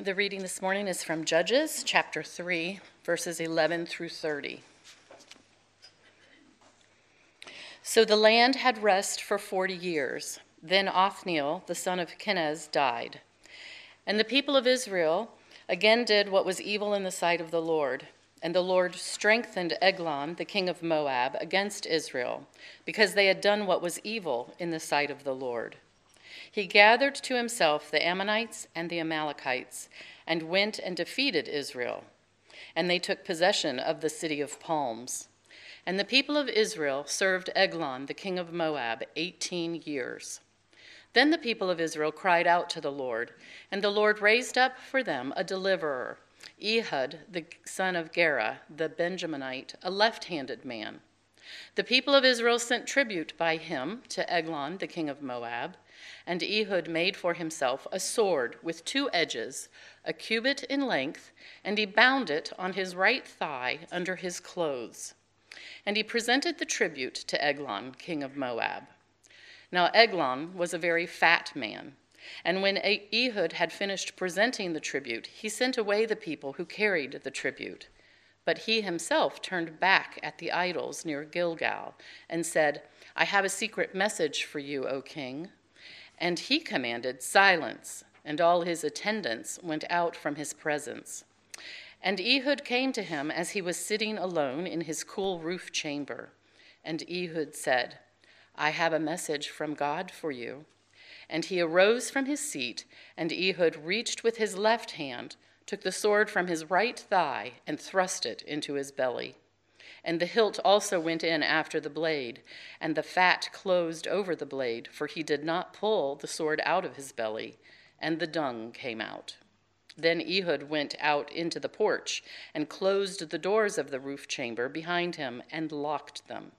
The reading this morning is from Judges chapter 3, verses 11 through 30. So the land had rest for 40 years. Then Othniel, the son of Kenaz, died. And the people of Israel again did what was evil in the sight of the Lord. And the Lord strengthened Eglon, the king of Moab, against Israel, because they had done what was evil in the sight of the Lord. He gathered to himself the Ammonites and the Amalekites, and went and defeated Israel. And they took possession of the city of palms. And the people of Israel served Eglon, the king of Moab, eighteen years. Then the people of Israel cried out to the Lord, and the Lord raised up for them a deliverer, Ehud, the son of Gera, the Benjaminite, a left handed man. The people of Israel sent tribute by him to Eglon, the king of Moab, and Ehud made for himself a sword with two edges, a cubit in length, and he bound it on his right thigh under his clothes. And he presented the tribute to Eglon, king of Moab. Now Eglon was a very fat man. And when Ehud had finished presenting the tribute, he sent away the people who carried the tribute. But he himself turned back at the idols near Gilgal and said, I have a secret message for you, O king. And he commanded silence, and all his attendants went out from his presence. And Ehud came to him as he was sitting alone in his cool roof chamber. And Ehud said, I have a message from God for you. And he arose from his seat, and Ehud reached with his left hand, took the sword from his right thigh, and thrust it into his belly. And the hilt also went in after the blade, and the fat closed over the blade, for he did not pull the sword out of his belly, and the dung came out. Then Ehud went out into the porch, and closed the doors of the roof chamber behind him, and locked them.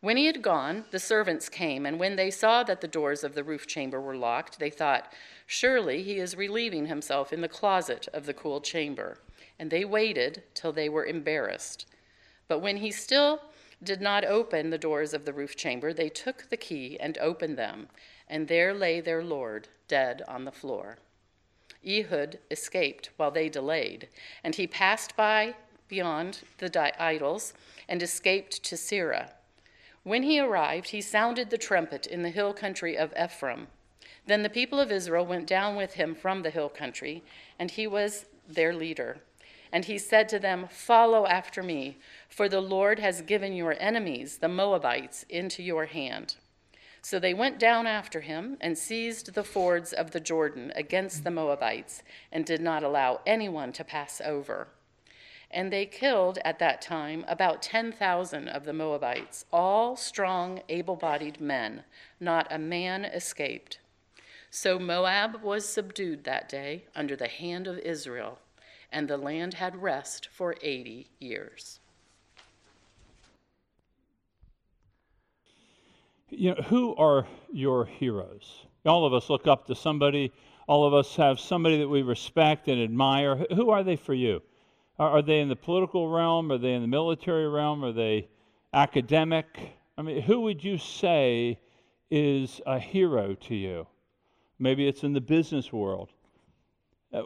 When he had gone, the servants came, and when they saw that the doors of the roof chamber were locked, they thought, Surely he is relieving himself in the closet of the cool chamber. And they waited till they were embarrassed. But when he still did not open the doors of the roof chamber, they took the key and opened them, and there lay their Lord dead on the floor. Ehud escaped while they delayed, and he passed by beyond the idols and escaped to Seirah. When he arrived, he sounded the trumpet in the hill country of Ephraim. Then the people of Israel went down with him from the hill country, and he was their leader. And he said to them, Follow after me, for the Lord has given your enemies, the Moabites, into your hand. So they went down after him and seized the fords of the Jordan against the Moabites, and did not allow anyone to pass over. And they killed at that time about 10,000 of the Moabites, all strong, able bodied men. Not a man escaped. So Moab was subdued that day under the hand of Israel and the land had rest for 80 years. You know, who are your heroes? All of us look up to somebody, all of us have somebody that we respect and admire. Who are they for you? Are, are they in the political realm? Are they in the military realm? Are they academic? I mean, who would you say is a hero to you? Maybe it's in the business world. Uh,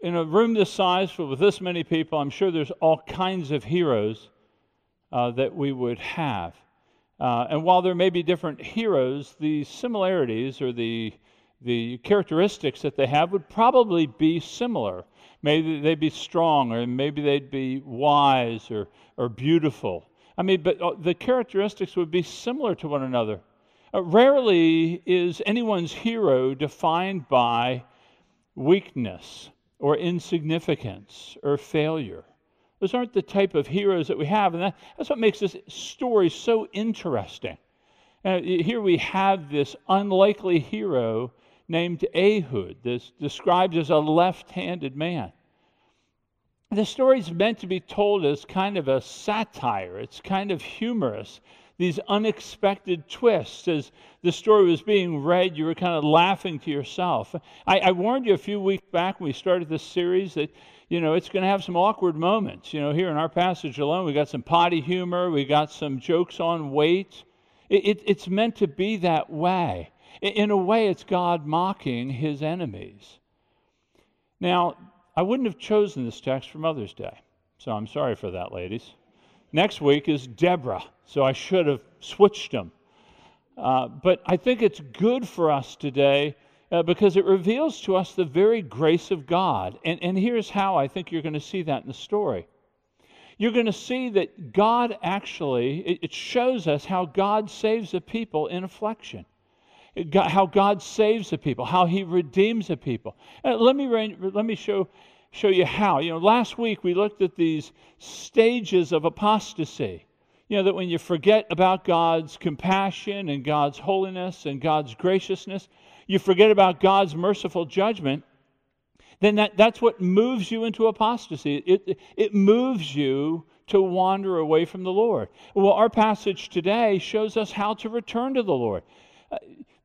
In a room this size with this many people, I'm sure there's all kinds of heroes uh, that we would have. Uh, and while there may be different heroes, the similarities or the, the characteristics that they have would probably be similar. Maybe they'd be strong, or maybe they'd be wise or, or beautiful. I mean, but uh, the characteristics would be similar to one another. Uh, rarely is anyone's hero defined by weakness or insignificance or failure. Those aren't the type of heroes that we have, and that, that's what makes this story so interesting. Uh, here we have this unlikely hero named Ehud, this described as a left handed man. The story is meant to be told as kind of a satire, it's kind of humorous these unexpected twists. As the story was being read, you were kind of laughing to yourself. I, I warned you a few weeks back when we started this series that, you know, it's going to have some awkward moments. You know, here in our passage alone, we got some potty humor, we got some jokes on weight. It, it, it's meant to be that way. In a way, it's God mocking his enemies. Now, I wouldn't have chosen this text for Mother's Day, so I'm sorry for that, ladies. Next week is Deborah, so I should have switched them. Uh, but I think it's good for us today uh, because it reveals to us the very grace of God. And, and here's how I think you're going to see that in the story. You're going to see that God actually, it, it shows us how God saves a people in affliction. How God saves a people, how He redeems a people. Uh, let me let me show show you how. You know, last week we looked at these stages of apostasy. You know that when you forget about God's compassion and God's holiness and God's graciousness, you forget about God's merciful judgment, then that, that's what moves you into apostasy. It, it moves you to wander away from the Lord. Well, our passage today shows us how to return to the Lord.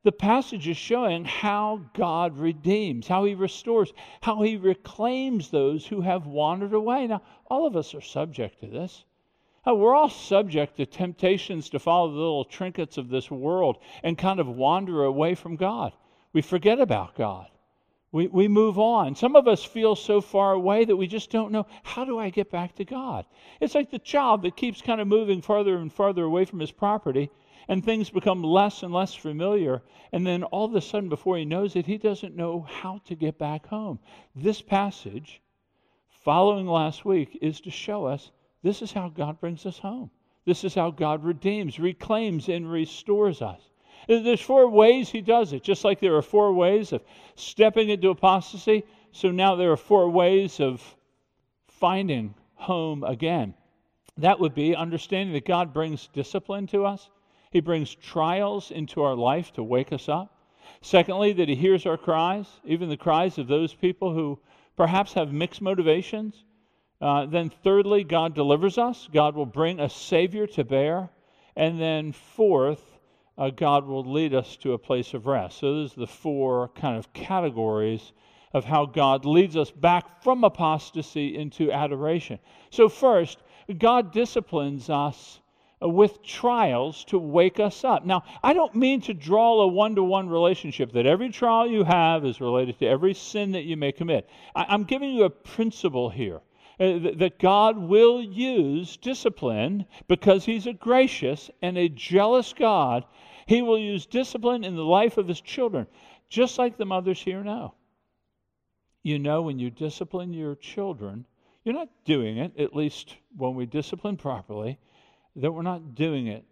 The passage is showing how God redeems, how He restores, how He reclaims those who have wandered away. Now, all of us are subject to this. Uh, we're all subject to temptations to follow the little trinkets of this world and kind of wander away from God. We forget about God. We, we move on. Some of us feel so far away that we just don't know how do I get back to God? It's like the child that keeps kind of moving farther and farther away from his property, and things become less and less familiar. And then all of a sudden, before he knows it, he doesn't know how to get back home. This passage, following last week, is to show us this is how God brings us home. This is how God redeems, reclaims, and restores us. There's four ways he does it, just like there are four ways of stepping into apostasy. So now there are four ways of finding home again. That would be understanding that God brings discipline to us, He brings trials into our life to wake us up. Secondly, that He hears our cries, even the cries of those people who perhaps have mixed motivations. Uh, then, thirdly, God delivers us. God will bring a Savior to bear. And then, fourth, uh, God will lead us to a place of rest. So, those are the four kind of categories of how God leads us back from apostasy into adoration. So, first, God disciplines us with trials to wake us up. Now, I don't mean to draw a one to one relationship that every trial you have is related to every sin that you may commit. I, am giving you a principle here. Uh, that God will use discipline because He's a gracious and a jealous God he will use discipline in the life of his children, just like the mothers here know. You know, when you discipline your children, you're not doing it, at least when we discipline properly, that we're not doing it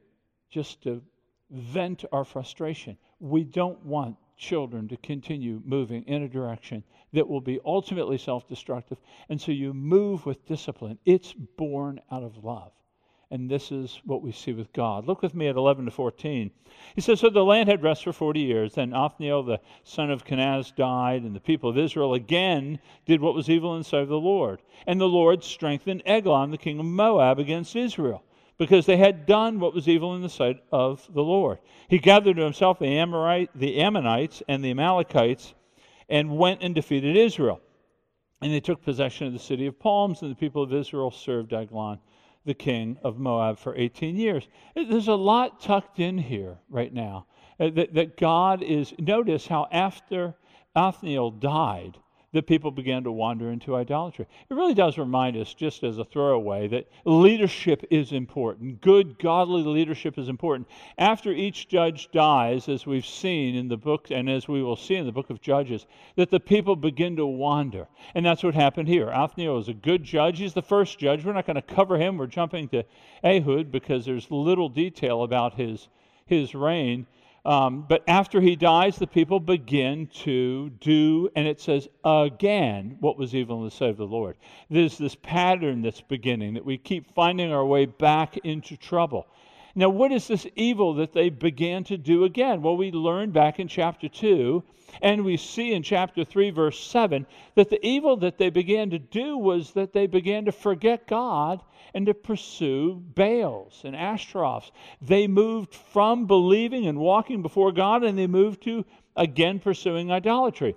just to vent our frustration. We don't want children to continue moving in a direction that will be ultimately self destructive. And so you move with discipline. It's born out of love. And this is what we see with God. Look with me at 11 to 14. He says, So the land had rest for 40 years. Then Othniel, the son of Kenaz, died, and the people of Israel again did what was evil in the sight of the Lord. And the Lord strengthened Eglon, the king of Moab, against Israel, because they had done what was evil in the sight of the Lord. He gathered to himself the, Amorite, the Ammonites and the Amalekites and went and defeated Israel. And they took possession of the city of palms, and the people of Israel served Eglon the king of Moab for 18 years. There's a lot tucked in here right now. Uh, that, that God is, notice how after Othniel died, that people began to wander into idolatry. It really does remind us, just as a throwaway, that leadership is important. Good, godly leadership is important. After each judge dies, as we've seen in the book, and as we will see in the book of Judges, that the people begin to wander. And that's what happened here. Othniel is a good judge. He's the first judge. We're not going to cover him. We're jumping to Ehud because there's little detail about his, his reign. Um, but after he dies, the people begin to do, and it says again, what was evil in the sight of the Lord. There's this pattern that's beginning that we keep finding our way back into trouble. Now, what is this evil that they began to do again? Well, we learned back in chapter 2, and we see in chapter 3, verse 7, that the evil that they began to do was that they began to forget God and to pursue Baals and Ashtaroths. They moved from believing and walking before God and they moved to again pursuing idolatry.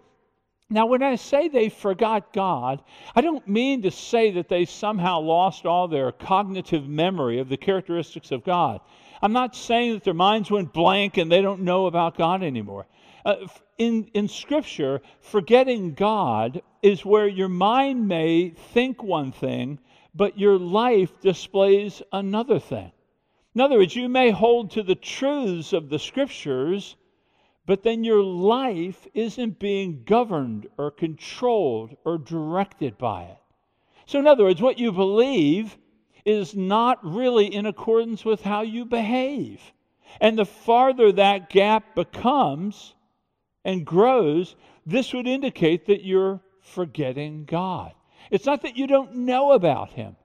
Now, when I say they forgot God, I don't mean to say that they somehow lost all their cognitive memory of the characteristics of God. I'm not saying that their minds went blank and they don't know about God anymore. Uh, in, in Scripture, forgetting God is where your mind may think one thing, but your life displays another thing. In other words, you may hold to the truths of the Scriptures, but then your life isn't being governed or controlled or directed by it. So, in other words, what you believe is not really in accordance with how you behave. And the farther that gap becomes and grows, this would indicate that you're forgetting God. It's not that you don't know about Him,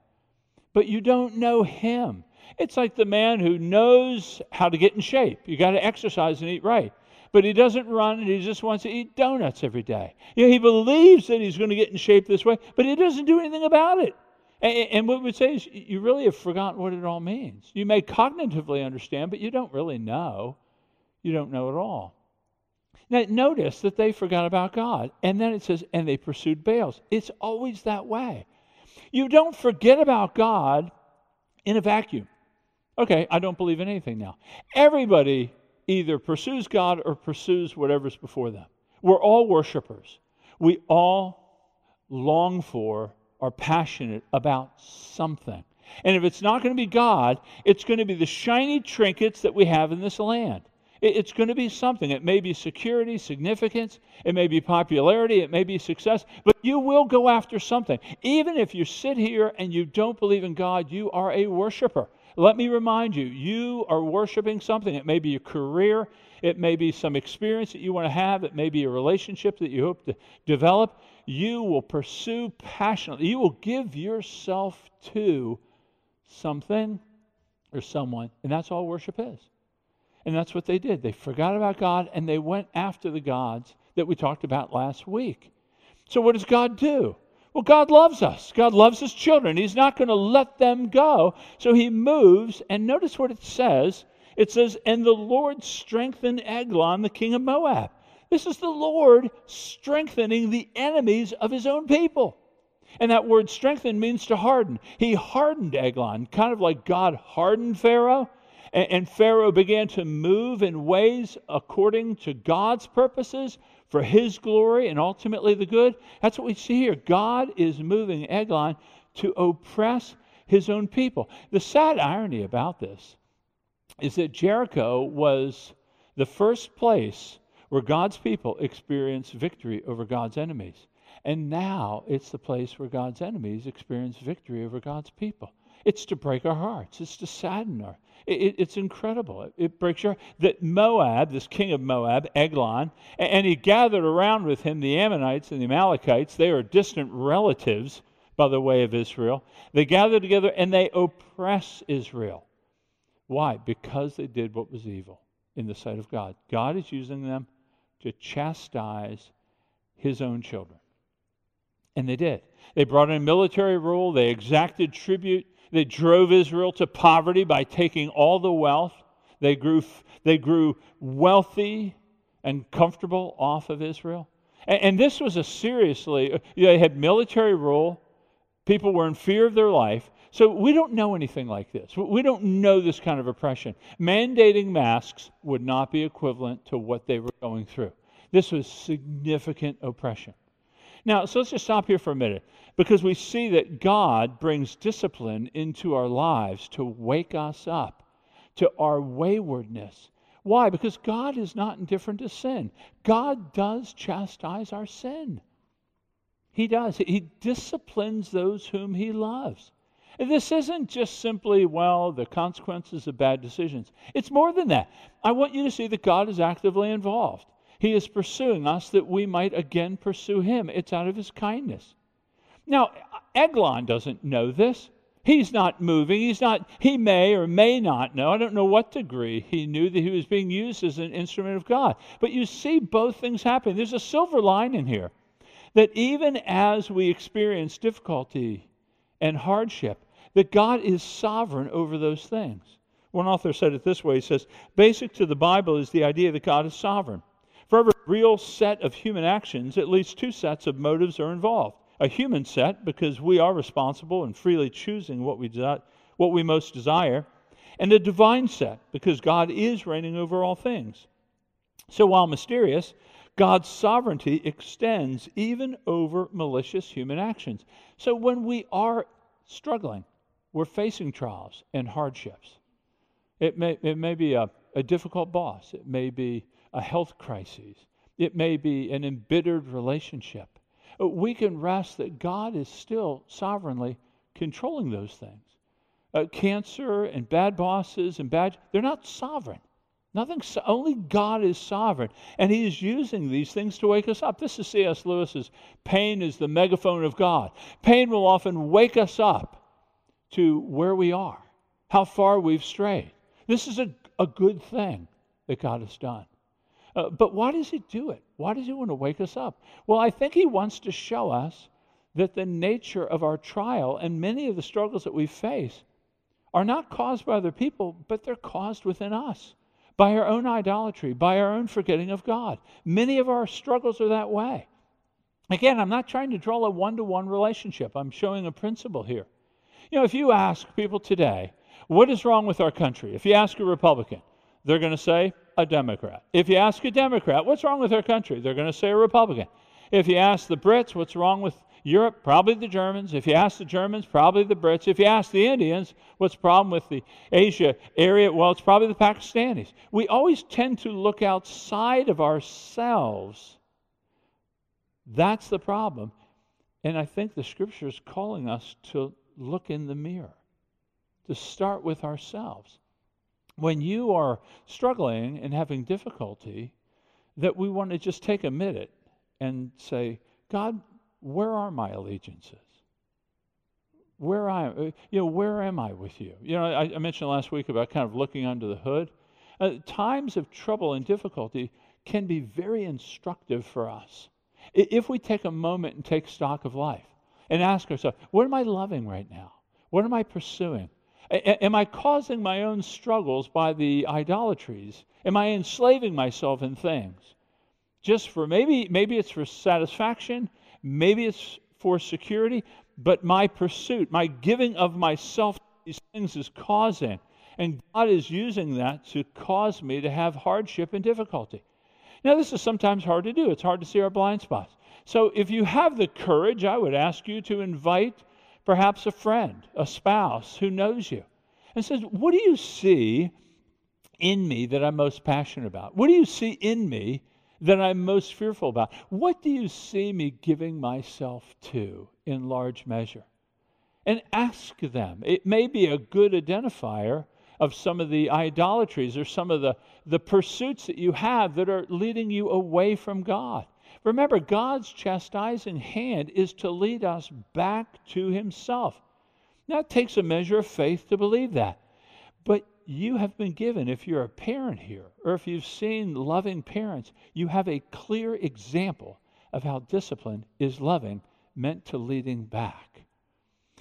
but you don't know Him. It's like the man who knows how to get in shape. You got to exercise and eat right. But he doesn't run and he just wants to eat donuts every day. You know, he believes that he's going to get in shape this way, but he doesn't do anything about it. And, and what we say is, you really have forgotten what it all means. You may cognitively understand, but you don't really know. You don't know at all. Now, notice that they forgot about God. And then it says, and they pursued Baals. It's always that way. You don't forget about God in a vacuum. Okay, I don't believe in anything now. Everybody either pursues God or pursues whatever's before them. We're all worshipers. We all long for, are passionate about something. And if it's not going to be God, it's going to be the shiny trinkets that we have in this land. It's going to be something. It may be security, significance, it may be popularity, it may be success, but you will go after something. Even if you sit here and you don't believe in God, you are a worshiper. Let me remind you, you are worshiping something. It may be a career, it may be some experience that you want to have, it may be a relationship that you hope to develop. You will pursue passionately, you will give yourself to something or someone, and that's all worship is. And that's what they did. They forgot about God and they went after the gods that we talked about last week. So, what does God do? Well, God loves us. God loves his children. He's not going to let them go. So he moves, and notice what it says. It says, And the Lord strengthened Eglon, the king of Moab. This is the Lord strengthening the enemies of his own people. And that word strengthen means to harden. He hardened Eglon, kind of like God hardened Pharaoh. And, and Pharaoh began to move in ways according to God's purposes for his glory and ultimately the good. That's what we see here. God is moving Eglon to oppress his own people. The sad irony about this is that Jericho was the first place where God's people experienced victory over God's enemies. And now it's the place where God's enemies experience victory over God's people. It's to break our hearts, it's to sadden our it, it's incredible. It, it, breaks your heart. That Moab, this king of Moab, Eglon, and, and he gathered around with him the Ammonites and the Amalekites. They are distant relatives by the way of Israel. They gather together and they oppress Israel. Why? Because they did what was evil in the sight of God. God is using them to chastise his own children. And they did. They brought in military rule, they exacted tribute, they drove Israel to poverty by taking all the wealth. They grew, they grew wealthy and comfortable off of Israel. And, and this was a seriously, they had military rule. People were in fear of their life. So we don't know anything like this. We don't know this kind of oppression. Mandating masks would not be equivalent to what they were going through. This was significant oppression. Now, so let's just stop here for a minute because we see that God brings discipline into our lives to wake us up to our waywardness. Why? Because God is not indifferent to sin. God does chastise our sin. He does. He disciplines those whom He loves. And this isn't just simply, well, the consequences of bad decisions. It's more than that. I want you to see that God is actively involved. He is pursuing us that we might again pursue him. It's out of his kindness. Now, Eglon doesn't know this. He's not moving. He's not, he may or may not know. I don't know what degree he knew that he was being used as an instrument of God. But you see both things happening. There's a silver line in here that even as we experience difficulty and hardship, that God is sovereign over those things. One author said it this way he says, Basic to the Bible is the idea that God is sovereign. For every real set of human actions, at least two sets of motives are involved. A human set, because we are responsible and freely choosing what we, what we most desire, and a divine set, because God is reigning over all things. So while mysterious, God's sovereignty extends even over malicious human actions. So when we are struggling, we're facing trials and hardships. It may, it may be a, a difficult boss, it may be a health crisis, it may be an embittered relationship. We can rest that God is still sovereignly controlling those things. Uh, cancer and bad bosses and bad, they're not sovereign. Nothing, only God is sovereign, and He is using these things to wake us up. This is C.S. Lewis's pain is the megaphone of God. Pain will often wake us up to where we are, how far we've strayed. This is a, a good thing that God has done. Uh, but why does He do it? Why does He want to wake us up? Well, I think He wants to show us that the nature of our trial and many of the struggles that we face are not caused by other people, but they're caused within us by our own idolatry, by our own forgetting of God. Many of our struggles are that way. Again, I'm not trying to draw a one to one relationship, I'm showing a principle here. You know, if you ask people today, what is wrong with our country? If you ask a Republican, they're going to say a Democrat. If you ask a Democrat, what's wrong with our country? They're going to say a Republican. If you ask the Brits, what's wrong with Europe, probably the Germans. If you ask the Germans, probably the Brits. If you ask the Indians, what's the problem with the Asia area? Well, it's probably the Pakistanis. We always tend to look outside of ourselves. That's the problem. And I think the scripture is calling us to look in the mirror, to start with ourselves. When you are struggling and having difficulty, that we want to just take a minute and say, God, where are my allegiances? Where I, uh, you know, where am I with you? You know, I, I mentioned last week about kind of looking under the hood. Uh, times of trouble and difficulty can be very instructive for us if we take a moment and take stock of life and ask ourselves, what am I loving right now? What am I pursuing? A- am I causing my own struggles by the idolatries? Am I enslaving myself in things? Just for maybe maybe it's for satisfaction, Maybe it's for security, but my pursuit, my giving of myself to these things is causing. And God is using that to cause me to have hardship and difficulty. Now, this is sometimes hard to do. It's hard to see our blind spots. So, if you have the courage, I would ask you to invite perhaps a friend, a spouse who knows you, and says, What do you see in me that I'm most passionate about? What do you see in me that I'm most fearful about? What do you see me giving myself to in large measure? And ask them. It may be a good identifier of some of the idolatries or some of the, the pursuits that you have that are leading you away from God. Remember, God's chastising hand is to lead us back to Himself. Now, it takes a measure of faith to believe that. But you have been given, if you're a parent here, or if you've seen loving parents, you have a clear example of how discipline is loving, meant to leading back.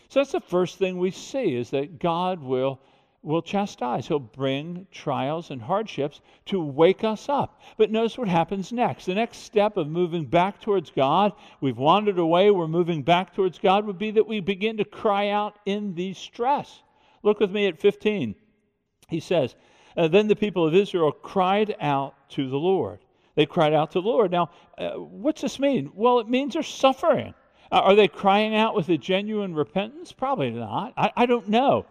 So that's the first thing we see is that God will will chastise. He'll bring trials and hardships to wake us up. But notice what happens next. The next step of moving back towards God, we've wandered away, we're moving back towards God, would be that we begin to cry out in the stress. Look with me at 15 he says, uh, Then the people of Israel cried out to the Lord. They cried out to the Lord. Now, uh, what's this mean? Well, it means they're suffering. Uh, are they crying out with a genuine repentance? Probably not. I, I don't know.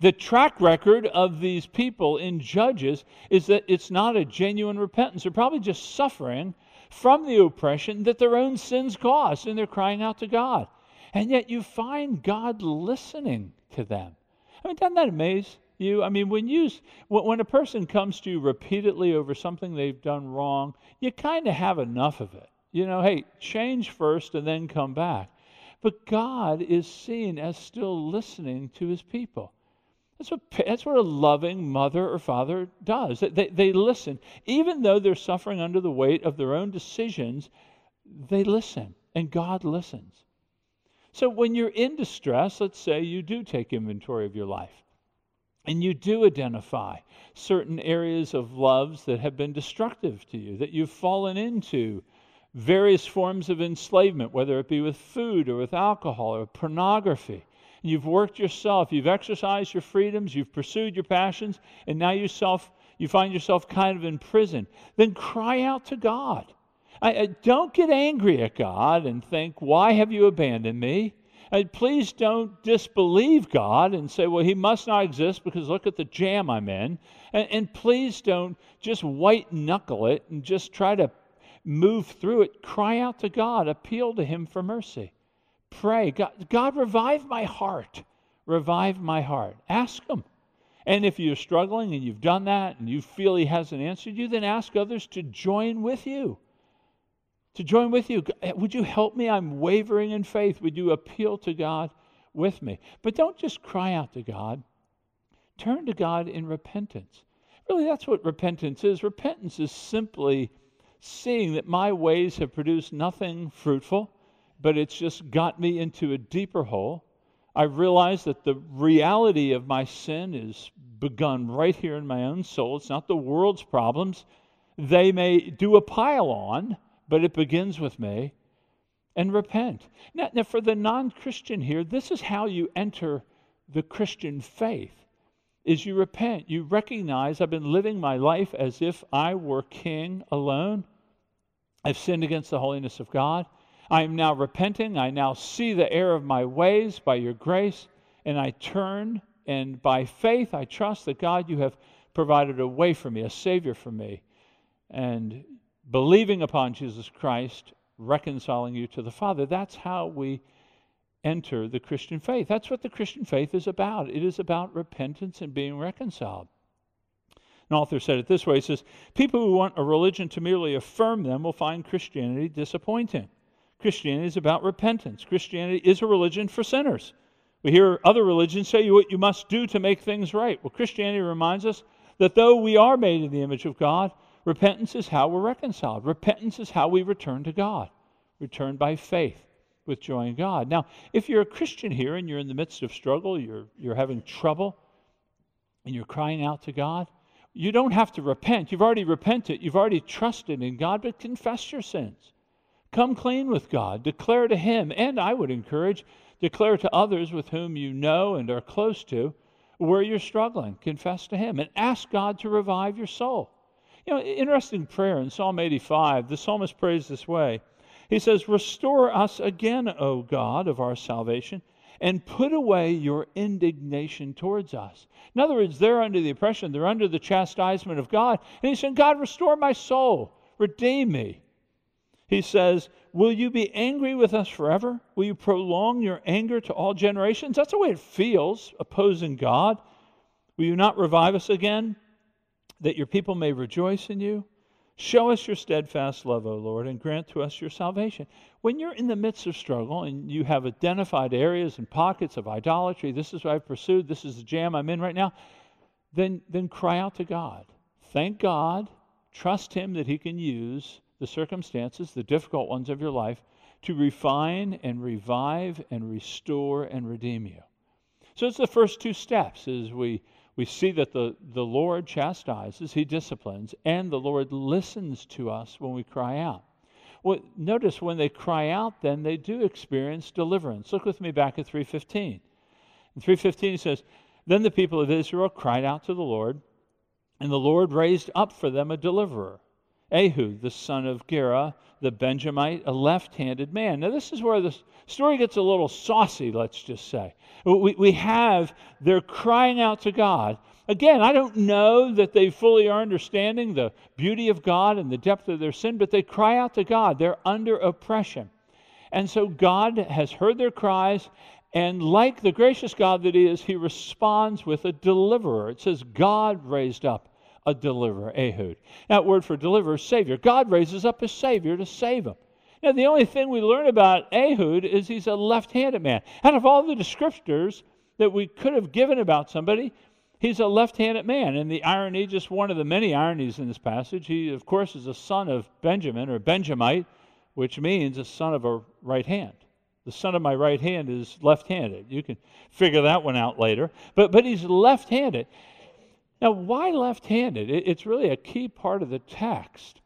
The track record of these people in Judges is that it's not a genuine repentance. They're probably just suffering from the oppression that their own sins caused, and they're crying out to God. And yet you find God listening to them. I mean, doesn't that amaze you? I mean, when you when a person comes to you repeatedly over something they've done wrong, you kind of have enough of it. You know, hey, change first and then come back. But God is seen as still listening to his people. That's what, that's what a loving mother or father does. They, they listen. Even though they're suffering under the weight of their own decisions, they listen, and God listens. So when you're in distress, let's say you do take inventory of your life and you do identify certain areas of loves that have been destructive to you, that you've fallen into various forms of enslavement, whether it be with food or with alcohol or pornography. You've worked yourself, you've exercised your freedoms, you've pursued your passions, and now yourself, you find yourself kind of in prison. Then cry out to God. I, I, don't get angry at God and think, why have you abandoned me? And please don't disbelieve God and say, well, he must not exist because look at the jam I'm in. And, and please don't just white knuckle it and just try to move through it. Cry out to God, appeal to him for mercy. Pray, God, God revive my heart. Revive my heart. Ask him. And if you're struggling and you've done that and you feel he hasn't answered you, then ask others to join with you to join with you. Would you help me? I'm wavering in faith. Would you appeal to God with me? But don't just cry out to God. Turn to God in repentance. Really, that's what repentance is. Repentance is simply seeing that my ways have produced nothing fruitful, but it's just got me into a deeper hole. I realize that the reality of my sin is begun right here in my own soul. It's not the world's problems. They may do a pile on, but it begins with me. And repent. Now, now for the non Christian here, this is how you enter the Christian faith is you repent. You recognize I've been living my life as if I were king alone. I've sinned against the holiness of God. I am now repenting. I now see the error of my ways by your grace, and I turn, and by faith I trust that God, you have provided a way for me, a Savior for me. And believing upon Jesus Christ, reconciling you to the Father. That's how we enter the Christian faith. That's what the Christian faith is about. It is about repentance and being reconciled. An author said it this way He says, People who want a religion to merely affirm them will find Christianity disappointing. Christianity is about repentance. Christianity is a religion for sinners. We hear other religions say what you must do to make things right. Well, Christianity reminds us that though we are made in the image of God, Repentance is how we're reconciled. Repentance is how we return to God, return by faith with joy in God. Now, if you're a Christian here and you're in the midst of struggle, you're, you're having trouble, and you're crying out to God, you don't have to repent. You've already repented, you've already trusted in God, but confess your sins. Come clean with God, declare to Him, and I would encourage, declare to others with whom you know and are close to where you're struggling. Confess to Him and ask God to revive your soul. You know, interesting prayer in Psalm 85. The psalmist prays this way. He says, Restore us again, O God of our salvation, and put away your indignation towards us. In other words, they're under the oppression, they're under the chastisement of God. And he's saying, God, restore my soul, redeem me. He says, Will you be angry with us forever? Will you prolong your anger to all generations? That's the way it feels, opposing God. Will you not revive us again? that your people may rejoice in you. Show us your steadfast love, O Lord, and grant to us your salvation. When you're in the midst of struggle and you have identified areas and pockets of idolatry, this is what I've pursued, this is the jam I'm in right now, then, then cry out to God. Thank God, trust Him that He can use the circumstances, the difficult ones of your life, to refine and revive and restore and redeem you. So it's the first two steps as we we see that the, the Lord chastises, He disciplines, and the Lord listens to us when we cry out. Well, notice when they cry out, then they do experience deliverance. Look with me back at 315. In 315, he says, Then the people of Israel cried out to the Lord, and the Lord raised up for them a deliverer, Ehud, the son of Gera, the Benjamite, a left handed man. Now, this is where the story gets a little saucy, let's just say. We, we have, they're crying out to God. Again, I don't know that they fully are understanding the beauty of God and the depth of their sin, but they cry out to God. They're under oppression. And so God has heard their cries, and like the gracious God that He is, He responds with a deliverer. It says, God raised up a deliverer, Ehud. That word for deliverer, Savior. God raises up a Savior to save him. Now, the only thing we learn about Ehud is he's a left handed man. Out of all the descriptors that we could have given about somebody, he's a left handed man. And the irony, just one of the many ironies in this passage, he, of course, is a son of Benjamin or Benjamite, which means a son of a right hand. The son of my right hand is left handed. You can figure that one out later. But, but he's left handed. Now, why left handed? It's really a key part of the text.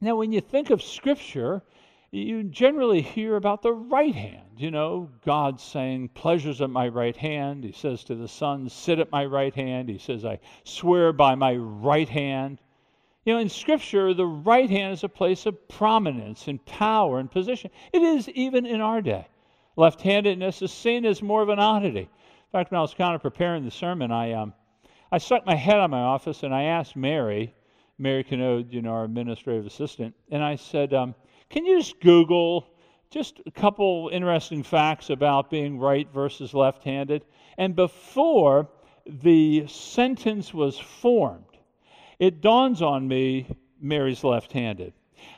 Now, when you think of Scripture, you generally hear about the right hand. You know, God saying, Pleasures at my right hand. He says to the Son, Sit at my right hand. He says, I swear by my right hand. You know, in Scripture, the right hand is a place of prominence and power and position. It is even in our day. Left handedness is seen as more of an oddity. In fact, when I was kind of preparing the sermon, I, um, I stuck my head on my office and I asked Mary, Mary Canode, you know, our administrative assistant, and I said, um, Can you just Google just a couple interesting facts about being right versus left handed? And before the sentence was formed, it dawns on me Mary's left handed.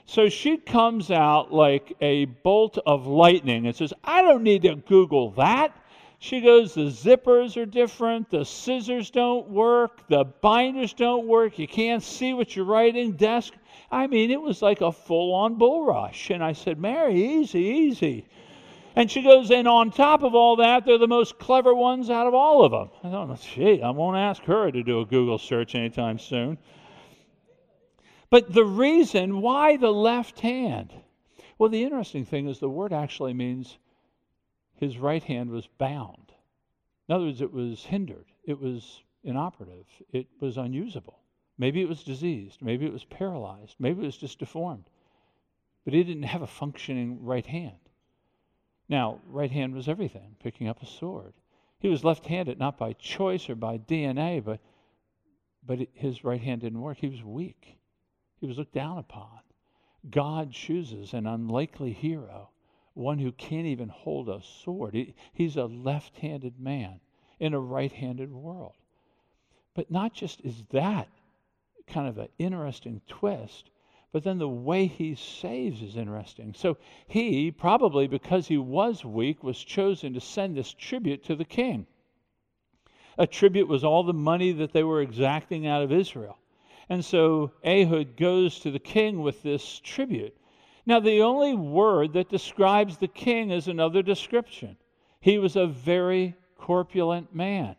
So she comes out like a bolt of lightning and says, I don't need to Google that. She goes, The zippers are different, the scissors don't work, the binders don't work, you can't see what you're writing, desk. I mean, it was like a full on bull rush. And I said, Mary, easy, easy. And she goes, and on top of all that, they're the most clever ones out of all of them. I thought, gee, I won't ask her to do a Google search anytime soon. But the reason why the left hand? Well, the interesting thing is the word actually means his right hand was bound. In other words, it was hindered, it was inoperative, it was unusable. Maybe it was diseased, maybe it was paralyzed, maybe it was just deformed. But he didn't have a functioning right hand. Now, right hand was everything, picking up a sword. He was left handed not by choice or by DNA, but, but his right hand didn't work. He was weak, he was looked down upon. God chooses an unlikely hero, one who can't even hold a sword. He, he's a left handed man in a right handed world. But not just is that kind of an interesting twist, but then the way he saves is interesting. So he, probably because he was weak, was chosen to send this tribute to the king. A tribute was all the money that they were exacting out of Israel. And so Ehud goes to the king with this tribute. Now, the only word that describes the king is another description. He was a very corpulent man.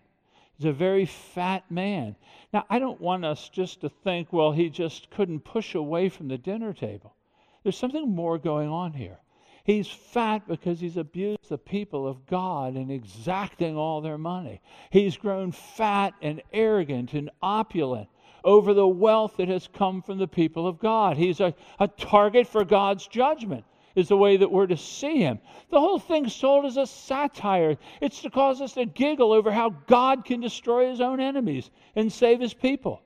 He's a very fat man. Now, I don't want us just to think, well, he just couldn't push away from the dinner table. There's something more going on here. He's fat because he's abused the people of God and exacting all their money. He's grown fat and arrogant and opulent over the wealth that has come from the people of God. He's a, a target for God's judgment is the way that we're to see him. The whole thing's sold as a satire. It's to cause us to giggle over how God can destroy his own enemies and save his people.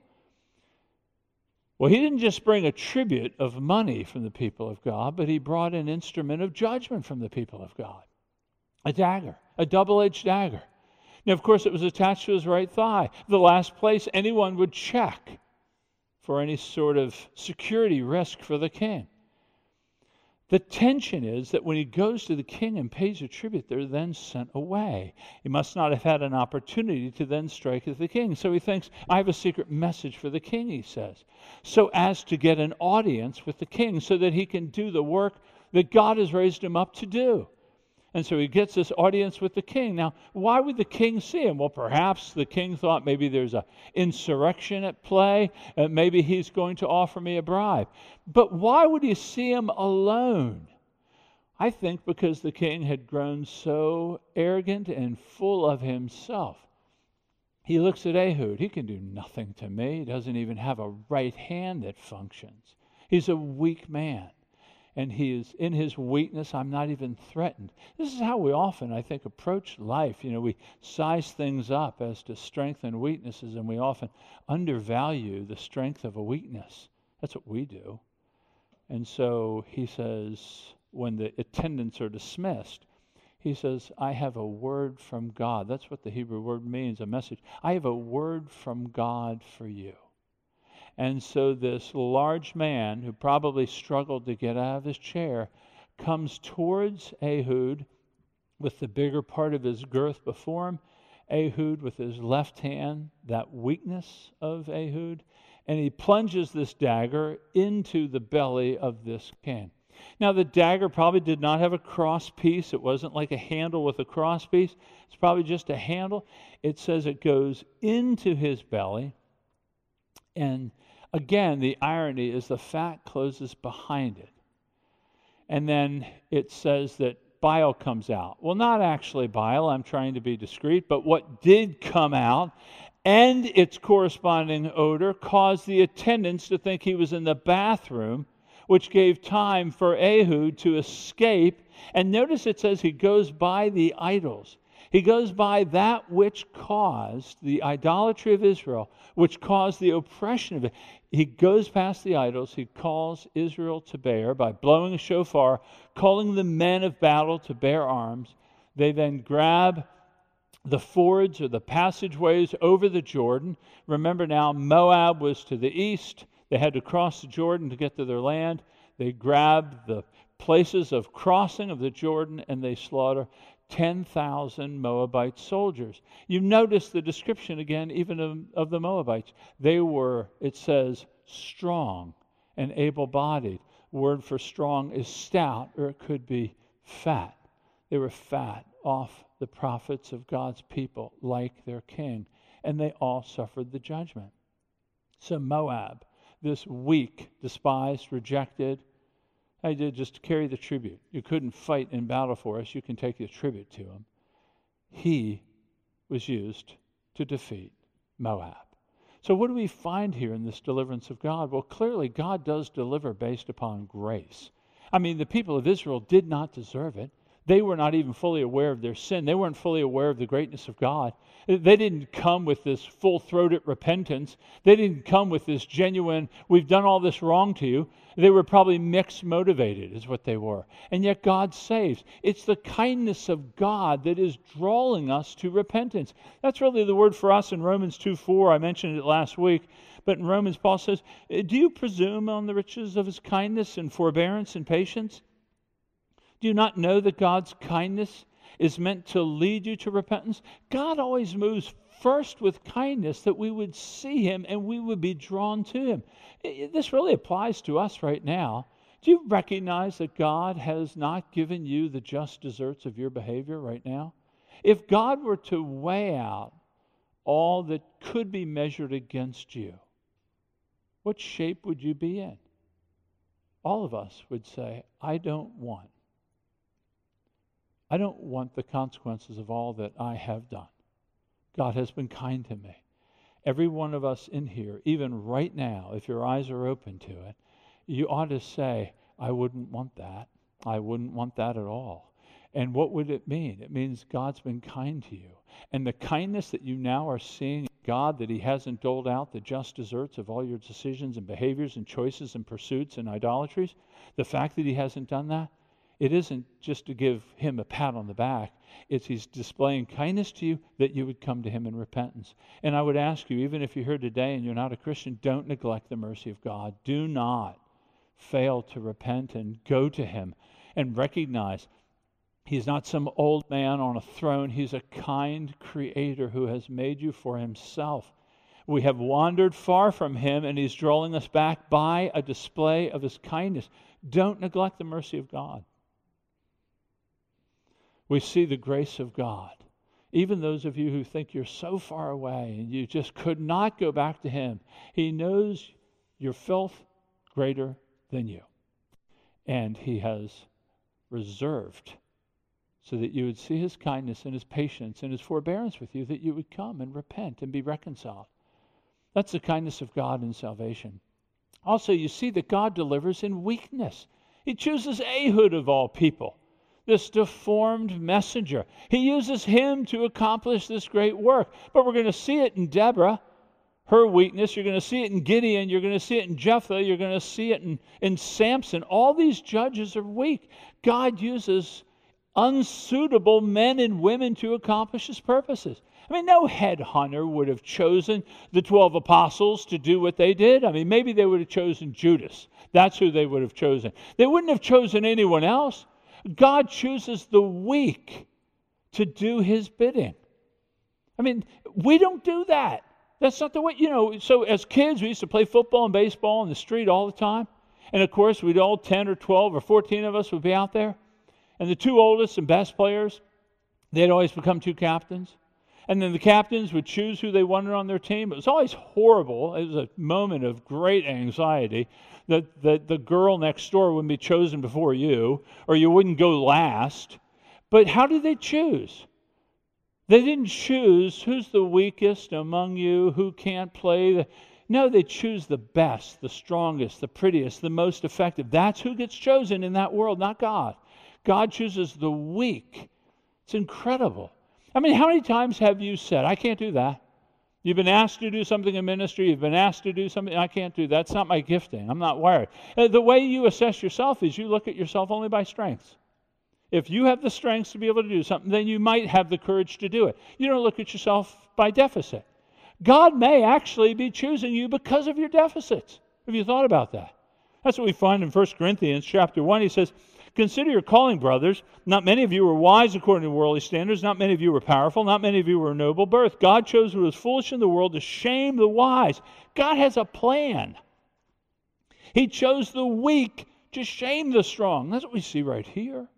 Well, he didn't just bring a tribute of money from the people of God, but he brought an instrument of judgment from the people of God a dagger, a double edged dagger. Now, of course, it was attached to his right thigh, the last place anyone would check for any sort of security risk for the king. The tension is that when he goes to the king and pays a tribute, they're then sent away. He must not have had an opportunity to then strike at the king. So he thinks, I have a secret message for the king, he says, so as to get an audience with the king so that he can do the work that God has raised him up to do. And so he gets this audience with the king. Now, why would the king see him? Well, perhaps the king thought maybe there's an insurrection at play, and maybe he's going to offer me a bribe. But why would he see him alone? I think because the king had grown so arrogant and full of himself. He looks at Ehud. He can do nothing to me. He doesn't even have a right hand that functions. He's a weak man and he is in his weakness i'm not even threatened. This is how we often i think approach life. You know we size things up as to strength and weaknesses and we often undervalue the strength of a weakness. That's what we do. And so he says when the attendants are dismissed he says i have a word from god. That's what the hebrew word means a message. I have a word from god for you and so this large man, who probably struggled to get out of his chair, comes towards Ehud with the bigger part of his girth before him. Ehud with his left hand, that weakness of Ehud, and he plunges this dagger into the belly of this king. Now, the dagger probably did not have a cross piece. It wasn't like a handle with a cross piece. It's probably just a handle. It says it goes into his belly and Again, the irony is the fat closes behind it. And then it says that bile comes out. Well, not actually bile, I'm trying to be discreet, but what did come out and its corresponding odor caused the attendants to think he was in the bathroom, which gave time for Ehud to escape. And notice it says he goes by the idols. He goes by that which caused the idolatry of Israel, which caused the oppression of it. He goes past the idols. He calls Israel to bear by blowing a shofar, calling the men of battle to bear arms. They then grab the fords or the passageways over the Jordan. Remember now, Moab was to the east. They had to cross the Jordan to get to their land. They grabbed the places of crossing of the Jordan and they slaughter 10,000 Moabite soldiers. You notice the description again, even of, of the Moabites. They were, it says, strong and able bodied. Word for strong is stout, or it could be fat. They were fat off the profits of God's people like their king, and they all suffered the judgment. So, Moab, this weak, despised, rejected, I did just carry the tribute. You couldn't fight in battle for us, you can take the tribute to him. He was used to defeat Moab. So, what do we find here in this deliverance of God? Well, clearly, God does deliver based upon grace. I mean, the people of Israel did not deserve it. They were not even fully aware of their sin. They weren't fully aware of the greatness of God. They didn't come with this full throated repentance. They didn't come with this genuine, we've done all this wrong to you. They were probably mixed motivated, is what they were. And yet God saves. It's the kindness of God that is drawing us to repentance. That's really the word for us in Romans 2 4. I mentioned it last week. But in Romans, Paul says, Do you presume on the riches of his kindness and forbearance and patience? Do you not know that God's kindness is meant to lead you to repentance? God always moves first with kindness that we would see Him and we would be drawn to Him. This really applies to us right now. Do you recognize that God has not given you the just deserts of your behavior right now? If God were to weigh out all that could be measured against you, what shape would you be in? All of us would say, I don't want I don't want the consequences of all that I have done. God has been kind to me. Every one of us in here, even right now, if your eyes are open to it, you ought to say, I wouldn't want that. I wouldn't want that at all. And what would it mean? It means God's been kind to you. And the kindness that you now are seeing God, that He hasn't doled out the just deserts of all your decisions and behaviors and choices and pursuits and idolatries, the fact that He hasn't done that, it isn't just to give him a pat on the back. It's he's displaying kindness to you that you would come to him in repentance. And I would ask you, even if you're here today and you're not a Christian, don't neglect the mercy of God. Do not fail to repent and go to him and recognize he's not some old man on a throne. He's a kind creator who has made you for himself. We have wandered far from him, and he's drawing us back by a display of his kindness. Don't neglect the mercy of God we see the grace of God. Even those of you who think you're so far away and you just could not go back to Him, He knows your filth greater than you. And He has reserved so that you would see His kindness and His patience and His forbearance with you, that you would come and repent and be reconciled. That's the kindness of God in salvation. Also, you see that God delivers in weakness. He chooses Ehud of all people this deformed messenger. He uses him to accomplish this great work. But we're going to see it in Deborah, her weakness. You're going to see it in Gideon. You're going to see it in Jephthah. You're going to see it in, in Samson. All these judges are weak. God uses unsuitable men and women to accomplish his purposes. I mean, no headhunter would have chosen the 12 apostles to do what they did. I mean, maybe they would have chosen Judas. That's who they would have chosen. They wouldn't have chosen anyone else. God chooses the weak to do his bidding. I mean, we don't do that. That's not the way, you know. So, as kids, we used to play football and baseball in the street all the time. And of course, we'd all 10 or 12 or 14 of us would be out there. And the two oldest and best players, they'd always become two captains. And then the captains would choose who they wanted on their team. It was always horrible. It was a moment of great anxiety that, that the girl next door wouldn't be chosen before you, or you wouldn't go last. But how did they choose? They didn't choose who's the weakest among you, who can't play. No, they choose the best, the strongest, the prettiest, the most effective. That's who gets chosen in that world, not God. God chooses the weak. It's incredible. I mean, how many times have you said, I can't do that? You've been asked to do something in ministry. You've been asked to do something. I can't do that. That's not my gifting. I'm not wired. Uh, the way you assess yourself is you look at yourself only by strengths. If you have the strengths to be able to do something, then you might have the courage to do it. You don't look at yourself by deficit. God may actually be choosing you because of your deficits. Have you thought about that? That's what we find in 1 Corinthians chapter 1. He says, Consider your calling, brothers. Not many of you were wise according to worldly standards. Not many of you were powerful. Not many of you were of noble birth. God chose what was foolish in the world to shame the wise. God has a plan. He chose the weak to shame the strong. That's what we see right here.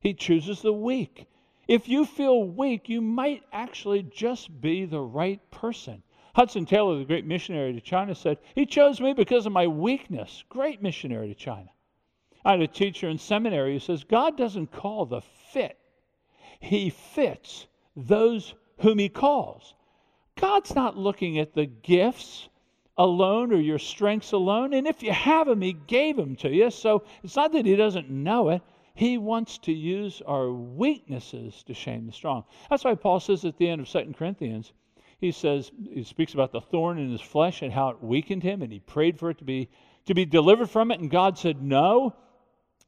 He chooses the weak. If you feel weak, you might actually just be the right person. Hudson Taylor, the great missionary to China, said, He chose me because of my weakness. Great missionary to China. I had a teacher in seminary who says, God doesn't call the fit, He fits those whom He calls. God's not looking at the gifts alone or your strengths alone. And if you have them, He gave them to you. So it's not that He doesn't know it. He wants to use our weaknesses to shame the strong. That's why Paul says at the end of Second Corinthians, he says, he speaks about the thorn in his flesh and how it weakened him, and he prayed for it to be to be delivered from it, and God said no.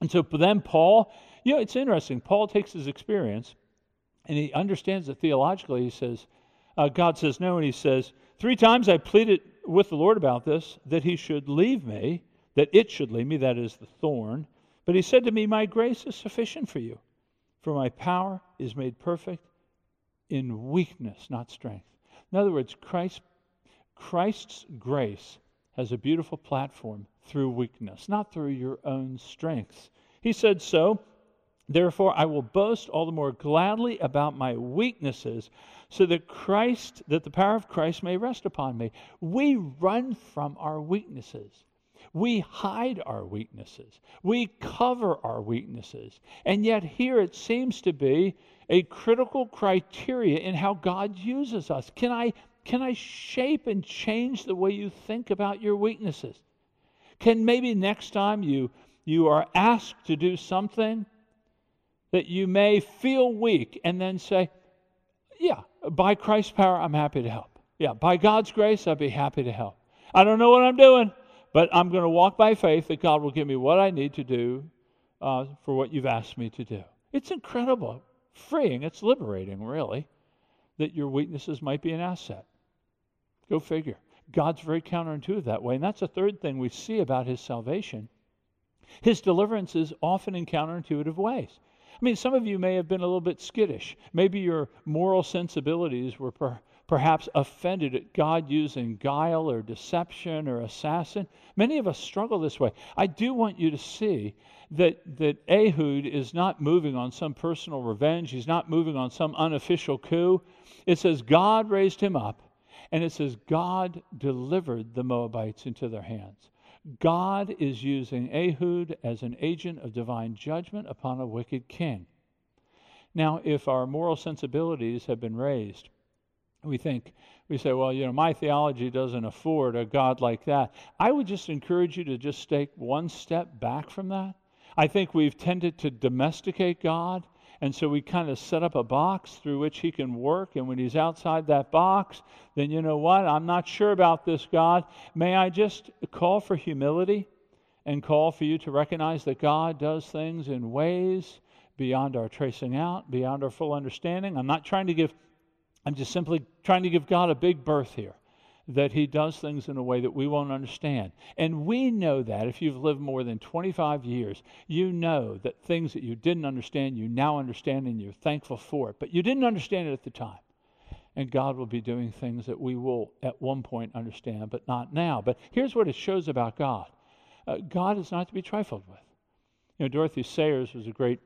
And so then Paul, you know, it's interesting. Paul takes his experience and he understands it theologically. He says, uh, God says no, and he says, Three times I pleaded with the Lord about this, that he should leave me, that it should leave me, that is the thorn. But he said to me, My grace is sufficient for you, for my power is made perfect in weakness, not strength. In other words, Christ, Christ's grace has a beautiful platform through weakness, not through your own strengths. He said so. Therefore, I will boast all the more gladly about my weaknesses, so that Christ, that the power of Christ may rest upon me. We run from our weaknesses. We hide our weaknesses. We cover our weaknesses. And yet, here it seems to be a critical criteria in how God uses us. Can I, can I shape and change the way you think about your weaknesses? Can maybe next time you, you are asked to do something that you may feel weak and then say, Yeah, by Christ's power, I'm happy to help. Yeah, by God's grace, I'd be happy to help. I don't know what I'm doing, but I'm going to walk by faith that God will give me what I need to do uh, for what you've asked me to do. It's incredible, freeing, it's liberating, really, that your weaknesses might be an asset. Go figure. God's very counterintuitive that way. And that's the third thing we see about his salvation. His deliverance is often in counterintuitive ways. I mean, some of you may have been a little bit skittish. Maybe your moral sensibilities were per, perhaps offended at God using guile or deception or assassin. Many of us struggle this way. I do want you to see that, that Ehud is not moving on some personal revenge, he's not moving on some unofficial coup. It says God raised him up and it says, God delivered the Moabites into their hands. God is using Ehud as an agent of divine judgment upon a wicked king. Now, if our moral sensibilities have been raised, we think, we say, well, you know, my theology doesn't afford a God like that. I would just encourage you to just take one step back from that. I think we've tended to domesticate God and so we kind of set up a box through which he can work. And when he's outside that box, then you know what? I'm not sure about this, God. May I just call for humility and call for you to recognize that God does things in ways beyond our tracing out, beyond our full understanding. I'm not trying to give, I'm just simply trying to give God a big berth here that he does things in a way that we won't understand. And we know that if you've lived more than 25 years, you know that things that you didn't understand, you now understand and you're thankful for it. But you didn't understand it at the time. And God will be doing things that we will at one point understand, but not now. But here's what it shows about God uh, God is not to be trifled with. You know, Dorothy Sayers was a great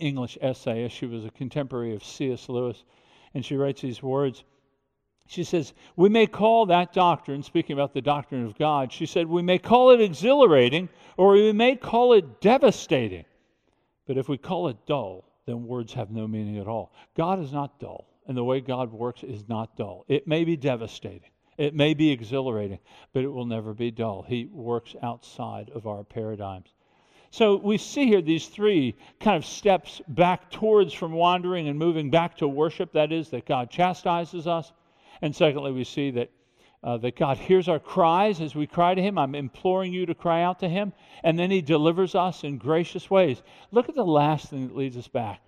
English essayist. She was a contemporary of C.S. Lewis. And she writes these words she says, we may call that doctrine, speaking about the doctrine of God, she said, we may call it exhilarating or we may call it devastating. But if we call it dull, then words have no meaning at all. God is not dull And the way God works is not dull. It may be devastating, it may be exhilarating, but it will never be dull. He works outside of our paradigms. So we see here these three kind of steps back towards from wandering and moving back to worship. That is, that God chastises us. And secondly, we see that, uh, that God hears our cries as we cry to Him. I'm imploring you to cry out to Him. And then He delivers us in gracious ways. Look at the last thing that leads us back.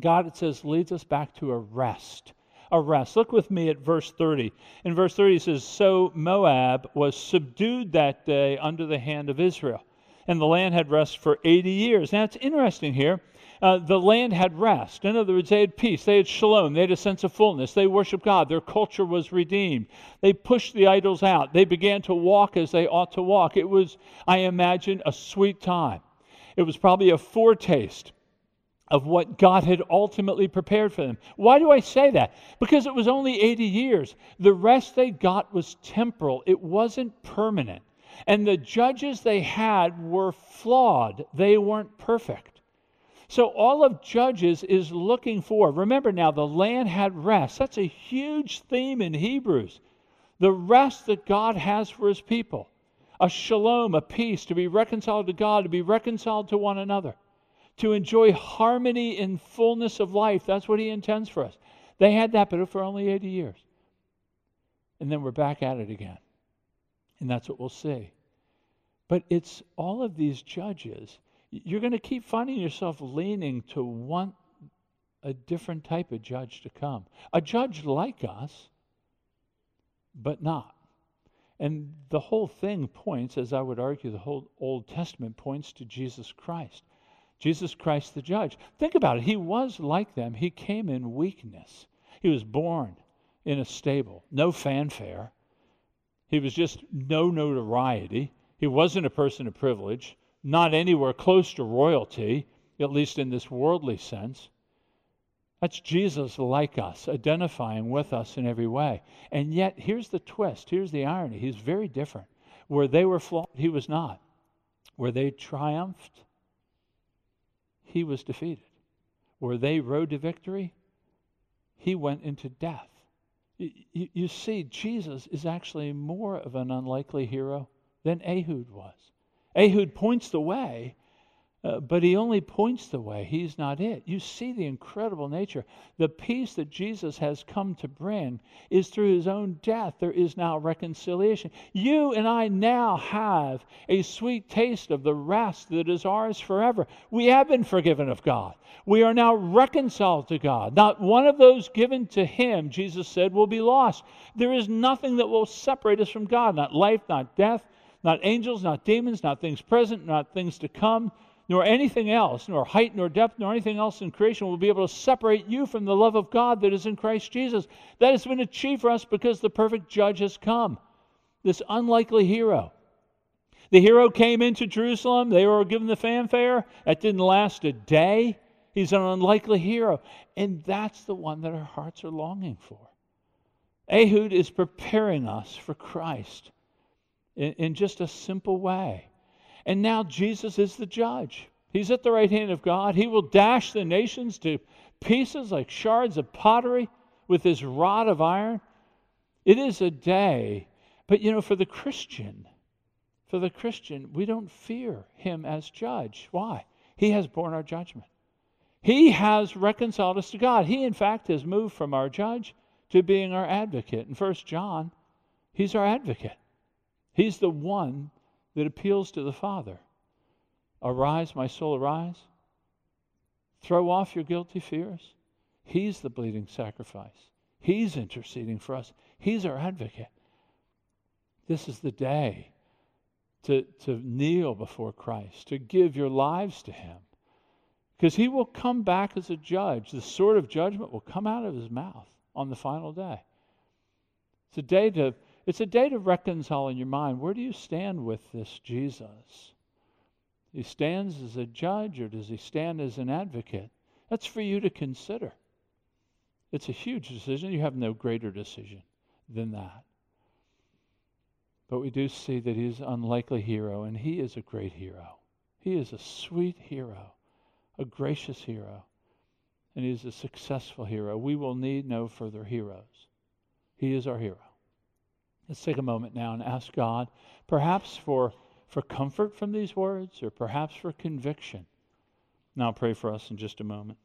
God, it says, leads us back to a rest. A rest. Look with me at verse 30. In verse 30, it says, So Moab was subdued that day under the hand of Israel and the land had rest for 80 years. Now it's interesting here. Uh, the land had rest. In other words, they had peace. They had shalom. They had a sense of fullness. They worshiped God. Their culture was redeemed. They pushed the idols out. They began to walk as they ought to walk. It was, I imagine, a sweet time. It was probably a foretaste of what God had ultimately prepared for them. Why do I say that? Because it was only 80 years. The rest they got was temporal, it wasn't permanent. And the judges they had were flawed, they weren't perfect. So, all of Judges is looking for, remember now, the land had rest. That's a huge theme in Hebrews. The rest that God has for his people a shalom, a peace, to be reconciled to God, to be reconciled to one another, to enjoy harmony in fullness of life. That's what he intends for us. They had that, but for only 80 years. And then we're back at it again. And that's what we'll see. But it's all of these judges. You're going to keep finding yourself leaning to want a different type of judge to come. A judge like us, but not. And the whole thing points, as I would argue, the whole Old Testament points to Jesus Christ. Jesus Christ the judge. Think about it. He was like them. He came in weakness. He was born in a stable, no fanfare. He was just no notoriety. He wasn't a person of privilege, not anywhere close to royalty, at least in this worldly sense. That's Jesus like us, identifying with us in every way. And yet, here's the twist, here's the irony. He's very different. Where they were flawed, he was not. Where they triumphed, he was defeated. Where they rode to victory, he went into death. You, see, Jesus is actually more of an unlikely hero than Ehud was. Ehud points the way, uh, but he only points the way. He's not it. You see the incredible nature. The peace that Jesus has come to bring is through his own death. There is now reconciliation. You and I now have a sweet taste of the rest that is ours forever. We have been forgiven of God. We are now reconciled to God. Not one of those given to him, Jesus said, will be lost. There is nothing that will separate us from God, not life, not death, not angels, not demons, not things present, not things to come, nor anything else, nor height, nor depth, nor anything else in creation will be able to separate you from the love of God that is in Christ Jesus. That has been achieved for us because the perfect judge has come, this unlikely hero. The hero came into Jerusalem. They were given the fanfare. That didn't last a day. He's an unlikely hero. And that's the one that our hearts are longing for. Ehud is preparing us for Christ in, in just a simple way. And now Jesus is the judge. He's at the right hand of God. He will dash the nations to pieces like shards of pottery with his rod of iron. It is a day, but you know, for the Christian, for the Christian, we don't fear him as judge. Why? He has borne our judgment. He has reconciled us to God. He, in fact, has moved from our judge to being our advocate. In First John, he's our advocate. He's the one that appeals to the Father. Arise, my soul, arise. Throw off your guilty fears. He's the bleeding sacrifice. He's interceding for us. He's our advocate. This is the day to, to kneel before Christ, to give your lives to Him. Because He will come back as a judge. The sword of judgment will come out of His mouth on the final day. It's a day to it's a day to reconcile in your mind where do you stand with this Jesus? He stands as a judge or does he stand as an advocate? That's for you to consider. It's a huge decision. You have no greater decision than that. But we do see that he's an unlikely hero, and he is a great hero. He is a sweet hero, a gracious hero. and he is a successful hero. We will need no further heroes. He is our hero. Let's take a moment now and ask God, perhaps for, for comfort from these words, or perhaps for conviction. Now pray for us in just a moment.